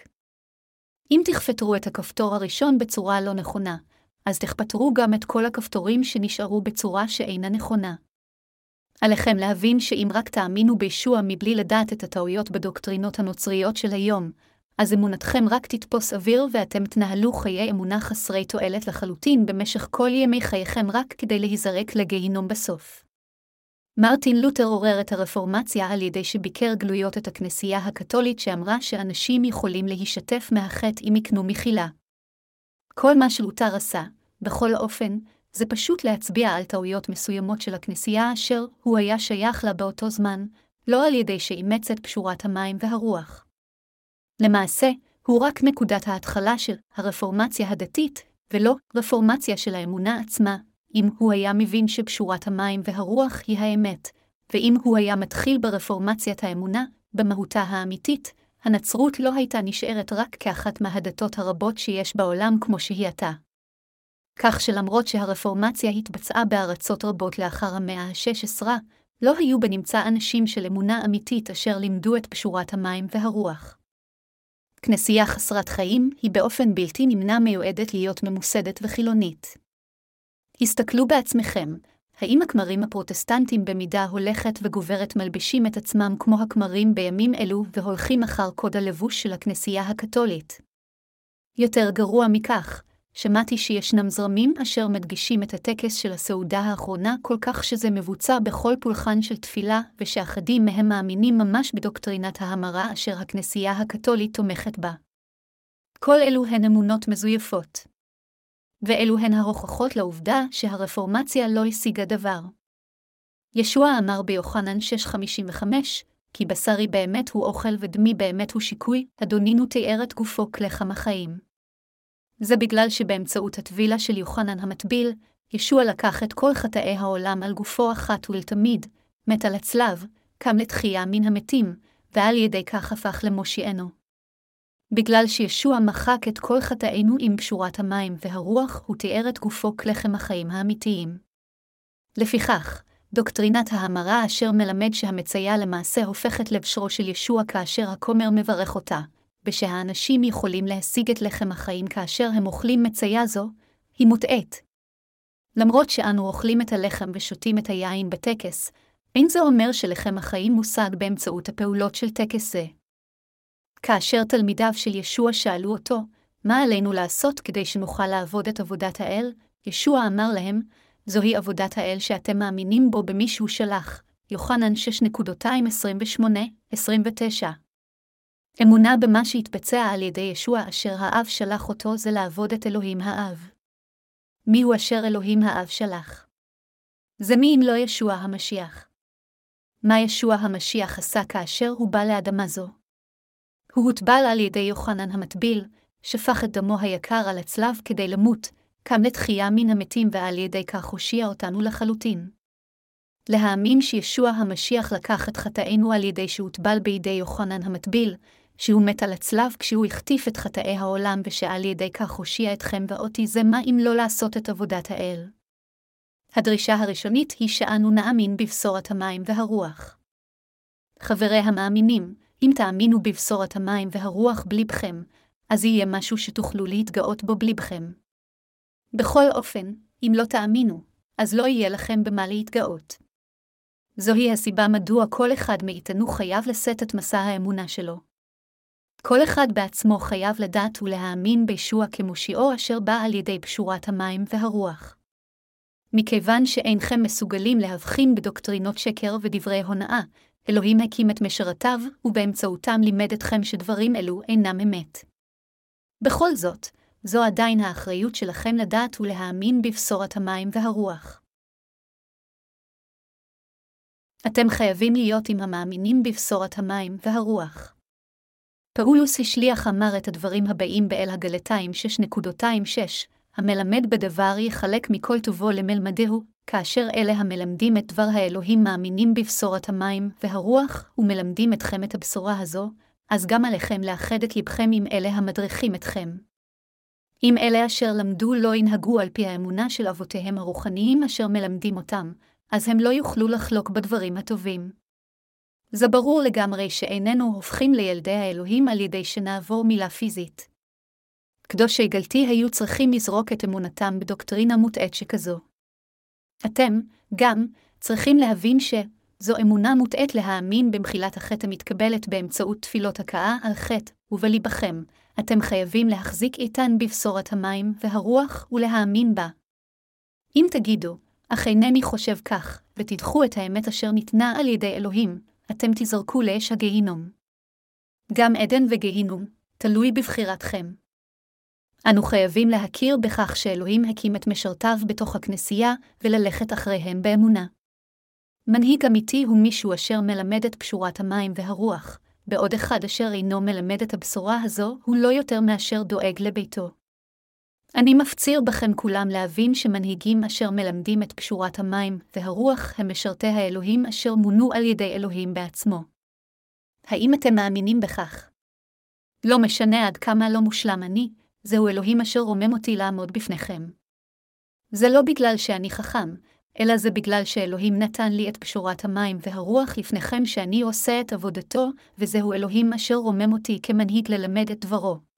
אם תכפתרו את הכפתור הראשון בצורה לא נכונה, אז תכפתרו גם את כל הכפתורים שנשארו בצורה שאינה נכונה. עליכם להבין שאם רק תאמינו בישוע מבלי לדעת את הטעויות בדוקטרינות הנוצריות של היום, אז אמונתכם רק תתפוס אוויר ואתם תנהלו חיי אמונה חסרי תועלת לחלוטין במשך כל ימי חייכם רק כדי להיזרק לגיהינום בסוף. מרטין לותר עורר את הרפורמציה על ידי שביקר גלויות את הכנסייה הקתולית שאמרה שאנשים יכולים להישתף מהחטא אם יקנו מחילה. כל מה שלותר עשה, בכל אופן, זה פשוט להצביע על טעויות מסוימות של הכנסייה אשר הוא היה שייך לה באותו זמן, לא על ידי שאימץ את פשורת המים והרוח. למעשה, הוא רק נקודת ההתחלה של הרפורמציה הדתית, ולא רפורמציה של האמונה עצמה, אם הוא היה מבין שבשורת המים והרוח היא האמת, ואם הוא היה מתחיל ברפורמציית האמונה, במהותה האמיתית, הנצרות לא הייתה נשארת רק כאחת מהדתות הרבות שיש בעולם כמו שהיא עתה. כך שלמרות שהרפורמציה התבצעה בארצות רבות לאחר המאה ה-16, לא היו בנמצא אנשים של אמונה אמיתית אשר לימדו את פשורת המים והרוח. כנסייה חסרת חיים היא באופן בלתי נמנע מיועדת להיות ממוסדת וחילונית. הסתכלו בעצמכם, האם הכמרים הפרוטסטנטים במידה הולכת וגוברת מלבישים את עצמם כמו הכמרים בימים אלו והולכים אחר קוד הלבוש של הכנסייה הקתולית? יותר גרוע מכך, שמעתי שישנם זרמים אשר מדגישים את הטקס של הסעודה האחרונה כל כך שזה מבוצע בכל פולחן של תפילה, ושאחדים מהם מאמינים ממש בדוקטרינת ההמרה אשר הכנסייה הקתולית תומכת בה. כל אלו הן אמונות מזויפות. ואלו הן ההוכחות לעובדה שהרפורמציה לא השיגה דבר. ישוע אמר ביוחנן 6.55, כי בשרי באמת הוא אוכל ודמי באמת הוא שיקוי, אדונינו תיאר את גופו כלחם החיים. זה בגלל שבאמצעות הטבילה של יוחנן המטביל, ישוע לקח את כל חטאי העולם על גופו אחת ולתמיד, מת על הצלב, קם לתחייה מן המתים, ועל ידי כך הפך למושיענו. בגלל שישוע מחק את כל חטאינו עם פשורת המים והרוח, הוא תיאר את גופו כלחם החיים האמיתיים. לפיכך, דוקטרינת ההמרה אשר מלמד שהמציה למעשה הופכת לבשרו של ישוע כאשר הכומר מברך אותה, ושהאנשים יכולים להשיג את לחם החיים כאשר הם אוכלים מציה זו, היא מוטעית. למרות שאנו אוכלים את הלחם ושותים את היין בטקס, אין זה אומר שלחם החיים מושג באמצעות הפעולות של טקס זה. כאשר תלמידיו של ישוע שאלו אותו, מה עלינו לעשות כדי שנוכל לעבוד את עבודת האל, ישוע אמר להם, זוהי עבודת האל שאתם מאמינים בו במי שהוא שלח. יוחנן 6.28-29 אמונה במה שהתבצע על ידי ישוע אשר האב שלח אותו זה לעבוד את אלוהים האב. מי הוא אשר אלוהים האב שלח? זה מי אם לא ישוע המשיח. מה ישוע המשיח עשה כאשר הוא בא לאדמה זו? הוא הוטבל על ידי יוחנן המטביל, שפך את דמו היקר על הצלב כדי למות, קם לתחייה מן המתים ועל ידי כך הושיע אותנו לחלוטין. להאמין שישוע המשיח לקח את חטאינו על ידי שהוטבל בידי יוחנן המטביל, שהוא מת על הצלב כשהוא החטיף את חטאי העולם ושעל ידי כך הושיע אתכם ואותי זה מה אם לא לעשות את עבודת האל. הדרישה הראשונית היא שאנו נאמין בבשורת המים והרוח. חברי המאמינים, אם תאמינו בבשורת המים והרוח בליבכם, אז יהיה משהו שתוכלו להתגאות בו בליבכם. בכל אופן, אם לא תאמינו, אז לא יהיה לכם במה להתגאות. זוהי הסיבה מדוע כל אחד מאיתנו חייב לשאת את מסע האמונה שלו. כל אחד בעצמו חייב לדעת ולהאמין בישוע כמושיעו אשר בא על ידי פשורת המים והרוח. מכיוון שאינכם מסוגלים להבחין בדוקטרינות שקר ודברי הונאה, אלוהים הקים את משרתיו, ובאמצעותם לימד אתכם שדברים אלו אינם אמת. בכל זאת, זו עדיין האחריות שלכם לדעת ולהאמין בבשורת המים והרוח. אתם חייבים להיות עם המאמינים בבשורת המים והרוח. פאולוס השליח אמר את הדברים הבאים באל הגלתיים 6.26, המלמד בדבר יחלק מכל טובו למלמדהו, כאשר אלה המלמדים את דבר האלוהים מאמינים בבשורת המים והרוח, ומלמדים אתכם את הבשורה הזו, אז גם עליכם לאחד את לבכם עם אלה המדריכים אתכם. אם אלה אשר למדו לא ינהגו על פי האמונה של אבותיהם הרוחניים אשר מלמדים אותם, אז הם לא יוכלו לחלוק בדברים הטובים. זה ברור לגמרי שאיננו הופכים לילדי האלוהים על ידי שנעבור מילה פיזית. קדושי גלתי היו צריכים לזרוק את אמונתם בדוקטרינה מוטעית שכזו. אתם, גם, צריכים להבין שזו אמונה מוטעית להאמין במחילת החטא המתקבלת באמצעות תפילות הכאה על חטא, ובליבכם, אתם חייבים להחזיק איתן בבשורת המים והרוח ולהאמין בה. אם תגידו, אך אינני חושב כך, ותדחו את האמת אשר ניתנה על ידי אלוהים, אתם תזרקו לאש הגהינום. גם עדן וגהינום, תלוי בבחירתכם. אנו חייבים להכיר בכך שאלוהים הקים את משרתיו בתוך הכנסייה, וללכת אחריהם באמונה. מנהיג אמיתי הוא מישהו אשר מלמד את פשורת המים והרוח, בעוד אחד אשר אינו מלמד את הבשורה הזו, הוא לא יותר מאשר דואג לביתו. אני מפציר בכם כולם להבין שמנהיגים אשר מלמדים את פשורת המים והרוח הם משרתי האלוהים אשר מונו על ידי אלוהים בעצמו. האם אתם מאמינים בכך? לא משנה עד כמה לא מושלם אני, זהו אלוהים אשר רומם אותי לעמוד בפניכם. זה לא בגלל שאני חכם, אלא זה בגלל שאלוהים נתן לי את פשורת המים והרוח לפניכם שאני עושה את עבודתו, וזהו אלוהים אשר רומם אותי כמנהיג ללמד את דברו.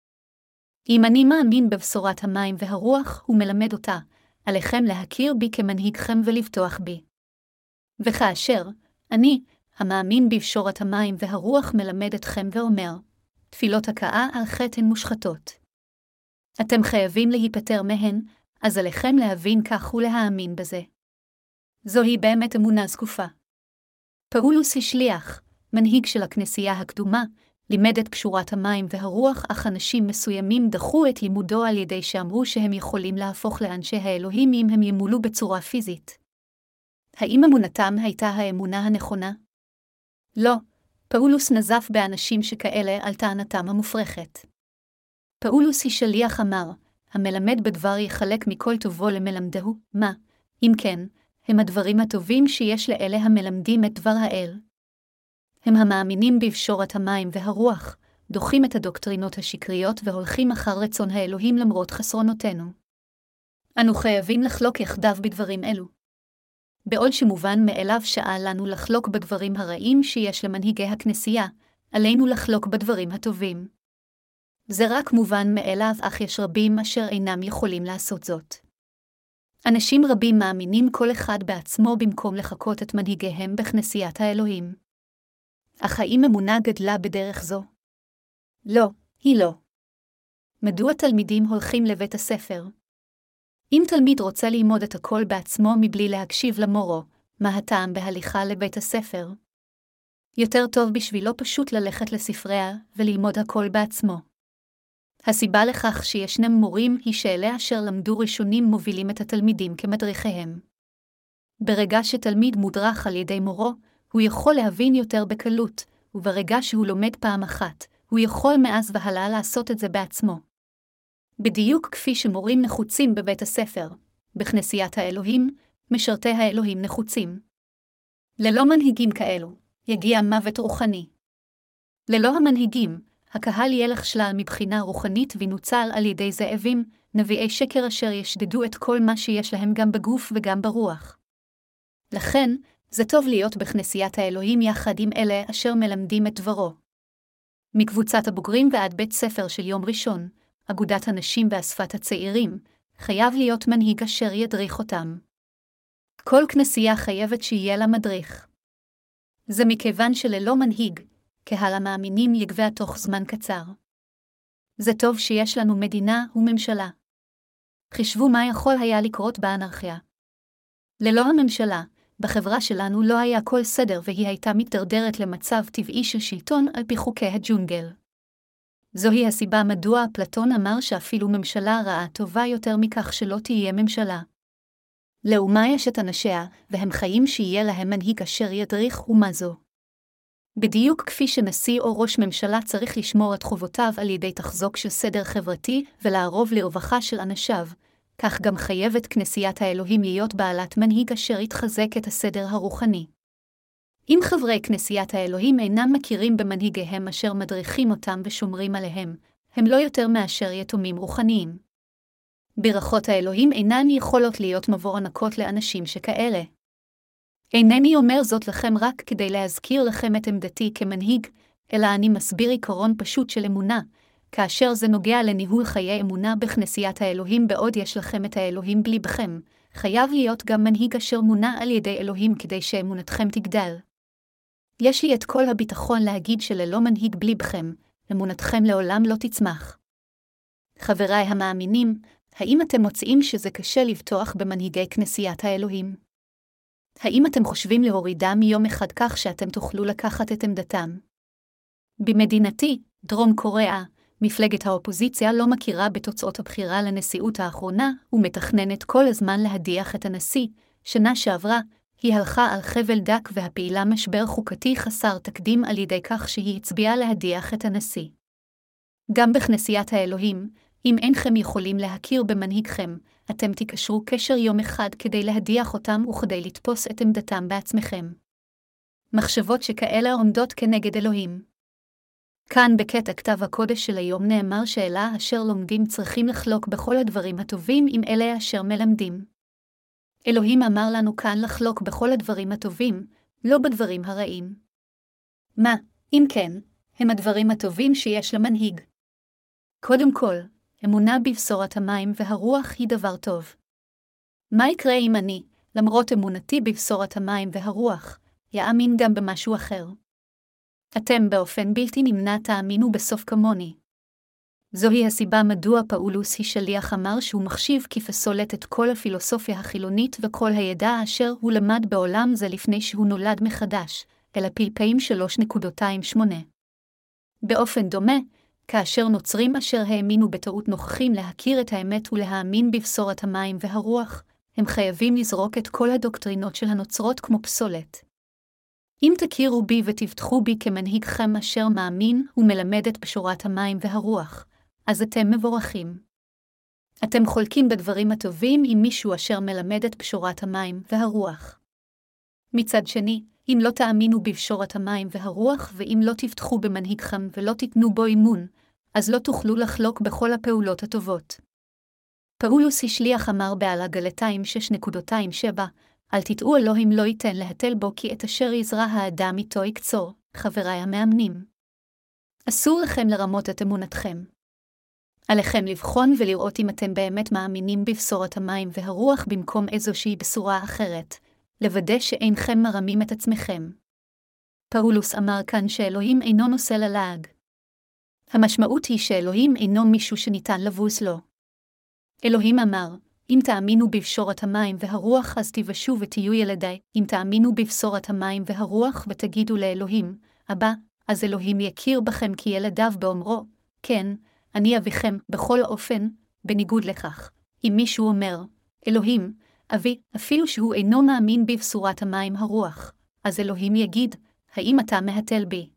אם אני מאמין בבשורת המים והרוח ומלמד אותה, עליכם להכיר בי כמנהיגכם ולבטוח בי. וכאשר, אני, המאמין בפשורת המים והרוח מלמד אתכם ואומר, תפילות הכאה על חטא הן מושחתות. אתם חייבים להיפטר מהן, אז עליכם להבין כך ולהאמין בזה. זוהי באמת אמונה זקופה. פאולוס השליח, מנהיג של הכנסייה הקדומה, לימד את בשורת המים והרוח, אך אנשים מסוימים דחו את לימודו על ידי שאמרו שהם יכולים להפוך לאנשי האלוהים אם הם ימולו בצורה פיזית. האם אמונתם הייתה האמונה הנכונה? לא, פאולוס נזף באנשים שכאלה על טענתם המופרכת. פאולוס שליח אמר, המלמד בדבר יחלק מכל טובו למלמדהו, מה, אם כן, הם הדברים הטובים שיש לאלה המלמדים את דבר האל. הם המאמינים בפשורת המים והרוח, דוחים את הדוקטרינות השקריות והולכים אחר רצון האלוהים למרות חסרונותינו. אנו חייבים לחלוק יחדיו בדברים אלו. בעוד שמובן מאליו שאל לנו לחלוק בדברים הרעים שיש למנהיגי הכנסייה, עלינו לחלוק בדברים הטובים. זה רק מובן מאליו, אך יש רבים אשר אינם יכולים לעשות זאת. אנשים רבים מאמינים כל אחד בעצמו במקום לחקות את מנהיגיהם בכנסיית האלוהים. אך האם אמונה גדלה בדרך זו? לא, היא לא. מדוע תלמידים הולכים לבית הספר? אם תלמיד רוצה ללמוד את הכל בעצמו מבלי להקשיב למורו, מה הטעם בהליכה לבית הספר? יותר טוב בשבילו פשוט ללכת לספריה וללמוד הכל בעצמו. הסיבה לכך שישנם מורים היא שאלה אשר למדו ראשונים מובילים את התלמידים כמדריכיהם. ברגע שתלמיד מודרך על ידי מורו, הוא יכול להבין יותר בקלות, וברגע שהוא לומד פעם אחת, הוא יכול מאז והלאה לעשות את זה בעצמו. בדיוק כפי שמורים נחוצים בבית הספר, בכנסיית האלוהים, משרתי האלוהים נחוצים. ללא מנהיגים כאלו, יגיע מוות רוחני. ללא המנהיגים, הקהל ילך שלל מבחינה רוחנית ונוצל על ידי זאבים, נביאי שקר אשר ישדדו את כל מה שיש להם גם בגוף וגם ברוח. לכן, זה טוב להיות בכנסיית האלוהים יחד עם אלה אשר מלמדים את דברו. מקבוצת הבוגרים ועד בית ספר של יום ראשון, אגודת הנשים ואספת הצעירים, חייב להיות מנהיג אשר ידריך אותם. כל כנסייה חייבת שיהיה לה מדריך. זה מכיוון שללא מנהיג, קהל המאמינים יגבה תוך זמן קצר. זה טוב שיש לנו מדינה וממשלה. חישבו מה יכול היה לקרות באנרכיה. ללא הממשלה, בחברה שלנו לא היה כל סדר והיא הייתה מתדרדרת למצב טבעי של שלטון על פי חוקי הג'ונגל. זוהי הסיבה מדוע אפלטון אמר שאפילו ממשלה רעה טובה יותר מכך שלא תהיה ממשלה. לאומה יש את אנשיה, והם חיים שיהיה להם מנהיג אשר ידריך אומה זו. בדיוק כפי שנשיא או ראש ממשלה צריך לשמור את חובותיו על ידי תחזוק של סדר חברתי ולערוב לרווחה של אנשיו, כך גם חייבת כנסיית האלוהים להיות בעלת מנהיג אשר יתחזק את הסדר הרוחני. אם חברי כנסיית האלוהים אינם מכירים במנהיגיהם אשר מדריכים אותם ושומרים עליהם, הם לא יותר מאשר יתומים רוחניים. ברכות האלוהים אינן יכולות להיות מבוא ענקות לאנשים שכאלה. אינני אומר זאת לכם רק כדי להזכיר לכם את עמדתי כמנהיג, אלא אני מסביר עיקרון פשוט של אמונה, כאשר זה נוגע לניהול חיי אמונה בכנסיית האלוהים בעוד יש לכם את האלוהים בליבכם, חייב להיות גם מנהיג אשר מונע על ידי אלוהים כדי שאמונתכם תגדל. יש לי את כל הביטחון להגיד שללא מנהיג בליבכם, אמונתכם לעולם לא תצמח. חבריי המאמינים, האם אתם מוצאים שזה קשה לבטוח במנהיגי כנסיית האלוהים? האם אתם חושבים להורידם מיום אחד כך שאתם תוכלו לקחת את עמדתם? במדינתי, דרום קוריאה, מפלגת האופוזיציה לא מכירה בתוצאות הבחירה לנשיאות האחרונה, ומתכננת כל הזמן להדיח את הנשיא. שנה שעברה, היא הלכה על חבל דק והפעילה משבר חוקתי חסר תקדים על ידי כך שהיא הצביעה להדיח את הנשיא. גם בכנסיית האלוהים, אם אינכם יכולים להכיר במנהיגכם, אתם תיקשרו קשר יום אחד כדי להדיח אותם וכדי לתפוס את עמדתם בעצמכם. מחשבות שכאלה עומדות כנגד אלוהים. כאן בקטע כתב הקודש של היום נאמר שאלה אשר לומדים צריכים לחלוק בכל הדברים הטובים עם אלה אשר מלמדים. אלוהים אמר לנו כאן לחלוק בכל הדברים הטובים, לא בדברים הרעים. מה, אם כן, הם הדברים הטובים שיש למנהיג. קודם כל, אמונה בבשורת המים והרוח היא דבר טוב. מה יקרה אם אני, למרות אמונתי בבשורת המים והרוח, יאמין גם במשהו אחר? אתם באופן בלתי נמנע תאמינו בסוף כמוני. זוהי הסיבה מדוע פאולוס היא שליח אמר שהוא מחשיב כפסולת את כל הפילוסופיה החילונית וכל הידע אשר הוא למד בעולם זה לפני שהוא נולד מחדש, אלא פלפאים 3.28. באופן דומה, כאשר נוצרים אשר האמינו בטעות נוכחים להכיר את האמת ולהאמין בבשורת המים והרוח, הם חייבים לזרוק את כל הדוקטרינות של הנוצרות כמו פסולת. אם תכירו בי ותבטחו בי כמנהיגכם אשר מאמין ומלמד את בשורת המים והרוח, אז אתם מבורכים. אתם חולקים בדברים הטובים עם מישהו אשר מלמד את בשורת המים והרוח. מצד שני, אם לא תאמינו בבשורת המים והרוח, ואם לא תבטחו במנהיגכם ולא תיתנו בו אימון, אז לא תוכלו לחלוק בכל הפעולות הטובות. פאולוס השליח אמר בעל הגלתיים 6.27, אל תטעו אלוהים לא ייתן להתל בו כי את אשר יזרע האדם איתו יקצור, חבריי המאמנים. אסור לכם לרמות את אמונתכם. עליכם לבחון ולראות אם אתם באמת מאמינים בבשורת המים והרוח במקום איזושהי בשורה אחרת, לוודא שאינכם מרמים את עצמכם. פאולוס אמר כאן שאלוהים אינו נושא ללעג. המשמעות היא שאלוהים אינו מישהו שניתן לבוס לו. אלוהים אמר, אם תאמינו בבשורת המים והרוח, אז תיוושעו ותהיו ילדיי. אם תאמינו בבשורת המים והרוח ותגידו לאלוהים, אבא, אז אלוהים יכיר בכם כילדיו באומרו, כן, אני אביכם בכל אופן, בניגוד לכך. אם מישהו אומר, אלוהים, אבי, אפילו שהוא אינו מאמין בבשורת המים הרוח, אז אלוהים יגיד, האם אתה מהתל בי?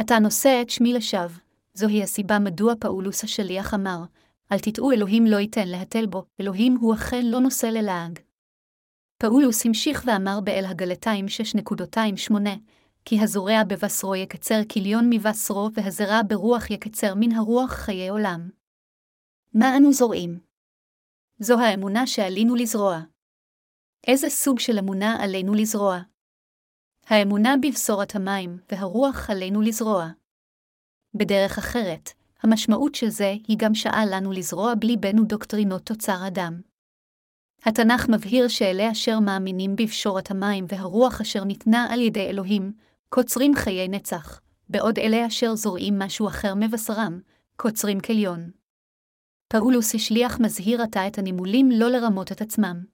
אתה נושא את שמי לשווא, זוהי הסיבה מדוע פאולוס השליח אמר, אל תטעו אלוהים לא ייתן להתל בו, אלוהים הוא אכן לא נושא ללעג. פאולוס המשיך ואמר באל הגלתיים 6.28, כי הזורע בבשרו יקצר כליון מבשרו, והזרע ברוח יקצר מן הרוח חיי עולם. מה אנו זורעים? זו האמונה שעלינו לזרוע. איזה סוג של אמונה עלינו לזרוע? האמונה בבשורת המים והרוח עלינו לזרוע. בדרך אחרת, המשמעות של זה היא גם שעה לנו לזרוע בליבנו דוקטרינות תוצר אדם. התנ"ך מבהיר שאלה אשר מאמינים בבשורת המים והרוח אשר ניתנה על ידי אלוהים, קוצרים חיי נצח, בעוד אלה אשר זורעים משהו אחר מבשרם, קוצרים כליון. פאולוס השליח מזהיר עתה את הנימולים לא לרמות את עצמם.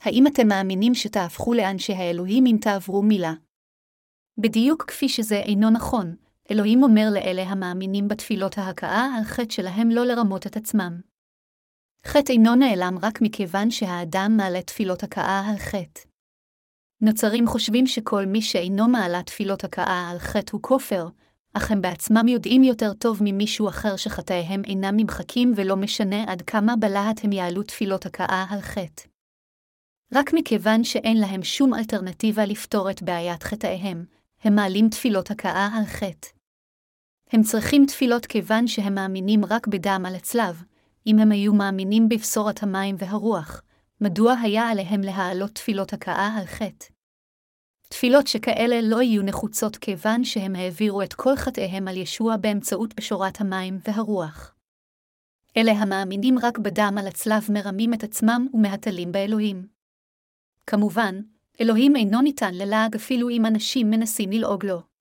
האם אתם מאמינים שתהפכו לאנשי האלוהים אם תעברו מילה? בדיוק כפי שזה אינו נכון, אלוהים אומר לאלה המאמינים בתפילות ההכאה על חטא שלהם לא לרמות את עצמם. חטא אינו נעלם רק מכיוון שהאדם מעלה תפילות הכאה על חטא. נוצרים חושבים שכל מי שאינו מעלה תפילות הכאה על חטא הוא כופר, אך הם בעצמם יודעים יותר טוב ממישהו אחר שחטאיהם אינם נמחקים ולא משנה עד כמה בלהט הם יעלו תפילות הכאה על חטא. רק מכיוון שאין להם שום אלטרנטיבה לפתור את בעיית חטאיהם, הם מעלים תפילות הכאה על חטא. הם צריכים תפילות כיוון שהם מאמינים רק בדם על הצלב, אם הם היו מאמינים בבשורת המים והרוח, מדוע היה עליהם להעלות תפילות הכאה על חטא? תפילות שכאלה לא יהיו נחוצות כיוון שהם העבירו את כל חטאיהם על ישוע באמצעות בשורת המים והרוח. אלה המאמינים רק בדם על הצלב מרמים את עצמם ומהתלים באלוהים. כמובן, אלוהים אינו ניתן ללעג אפילו אם אנשים מנסים ללעוג לו.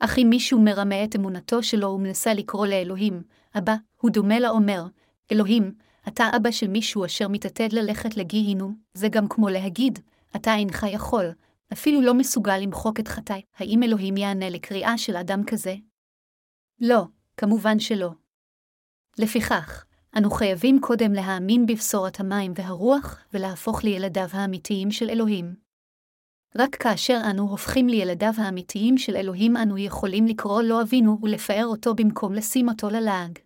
אך אם מישהו מרמה את אמונתו שלו ומנסה לקרוא לאלוהים, אבא, הוא דומה לאומר, אלוהים, אתה אבא של מישהו אשר מתעתד ללכת לגיהינו, זה גם כמו להגיד, אתה אינך יכול, אפילו לא מסוגל למחוק את חטאי, האם אלוהים יענה לקריאה של אדם כזה? לא, כמובן שלא. לפיכך, אנו חייבים קודם להאמין בבשורת המים והרוח, ולהפוך לילדיו האמיתיים של אלוהים. רק כאשר אנו הופכים לילדיו האמיתיים של אלוהים אנו יכולים לקרוא לו אבינו ולפאר אותו במקום לשים אותו ללעג.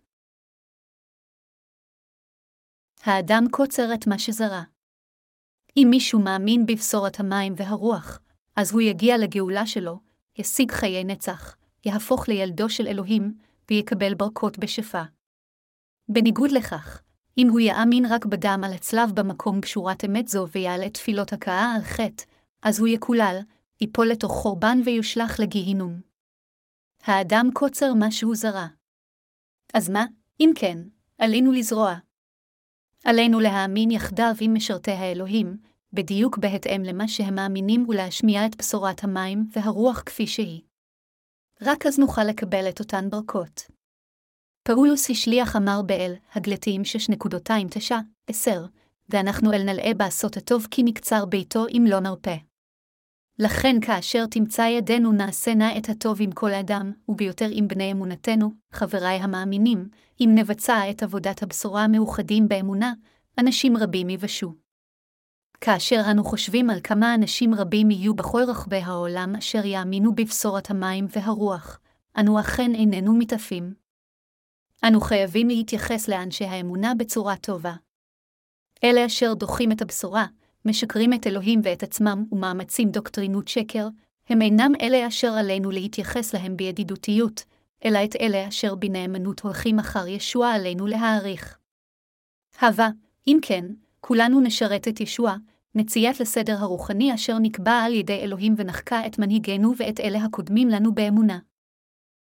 האדם קוצר את מה שזרע. אם מישהו מאמין בבשורת המים והרוח, אז הוא יגיע לגאולה שלו, ישיג חיי נצח, יהפוך לילדו של אלוהים, ויקבל ברכות בשפע. בניגוד לכך, אם הוא יאמין רק בדם על הצלב במקום בשורת אמת זו ויעלה תפילות הכאה על חטא, אז הוא יקולל, ייפול לתוך חורבן ויושלך לגיהינום. האדם קוצר מה שהוא זרע. אז מה, אם כן, עלינו לזרוע. עלינו להאמין יחדיו עם משרתי האלוהים, בדיוק בהתאם למה שהם מאמינים ולהשמיע את בשורת המים והרוח כפי שהיא. רק אז נוכל לקבל את אותן ברכות. פאולוס השליח אמר באל, הגלתיים 6.29, ואנחנו אל נלאה בעשות הטוב כי נקצר ביתו אם לא נרפה. לכן כאשר תמצא ידינו נעשה נא את הטוב עם כל אדם, וביותר עם בני אמונתנו, חבריי המאמינים, אם נבצע את עבודת הבשורה המאוחדים באמונה, אנשים רבים יבשו. כאשר אנו חושבים על כמה אנשים רבים יהיו בכל רחבי העולם אשר יאמינו בבשורת המים והרוח, אנו אכן איננו מתעפים. אנו חייבים להתייחס לאנשי האמונה בצורה טובה. אלה אשר דוחים את הבשורה, משקרים את אלוהים ואת עצמם ומאמצים דוקטרינות שקר, הם אינם אלה אשר עלינו להתייחס להם בידידותיות, אלא את אלה אשר בנאמנות הולכים אחר ישוע עלינו להעריך. הווה, אם כן, כולנו נשרת את ישוע, נציית לסדר הרוחני אשר נקבע על ידי אלוהים ונחקה את מנהיגינו ואת אלה הקודמים לנו באמונה.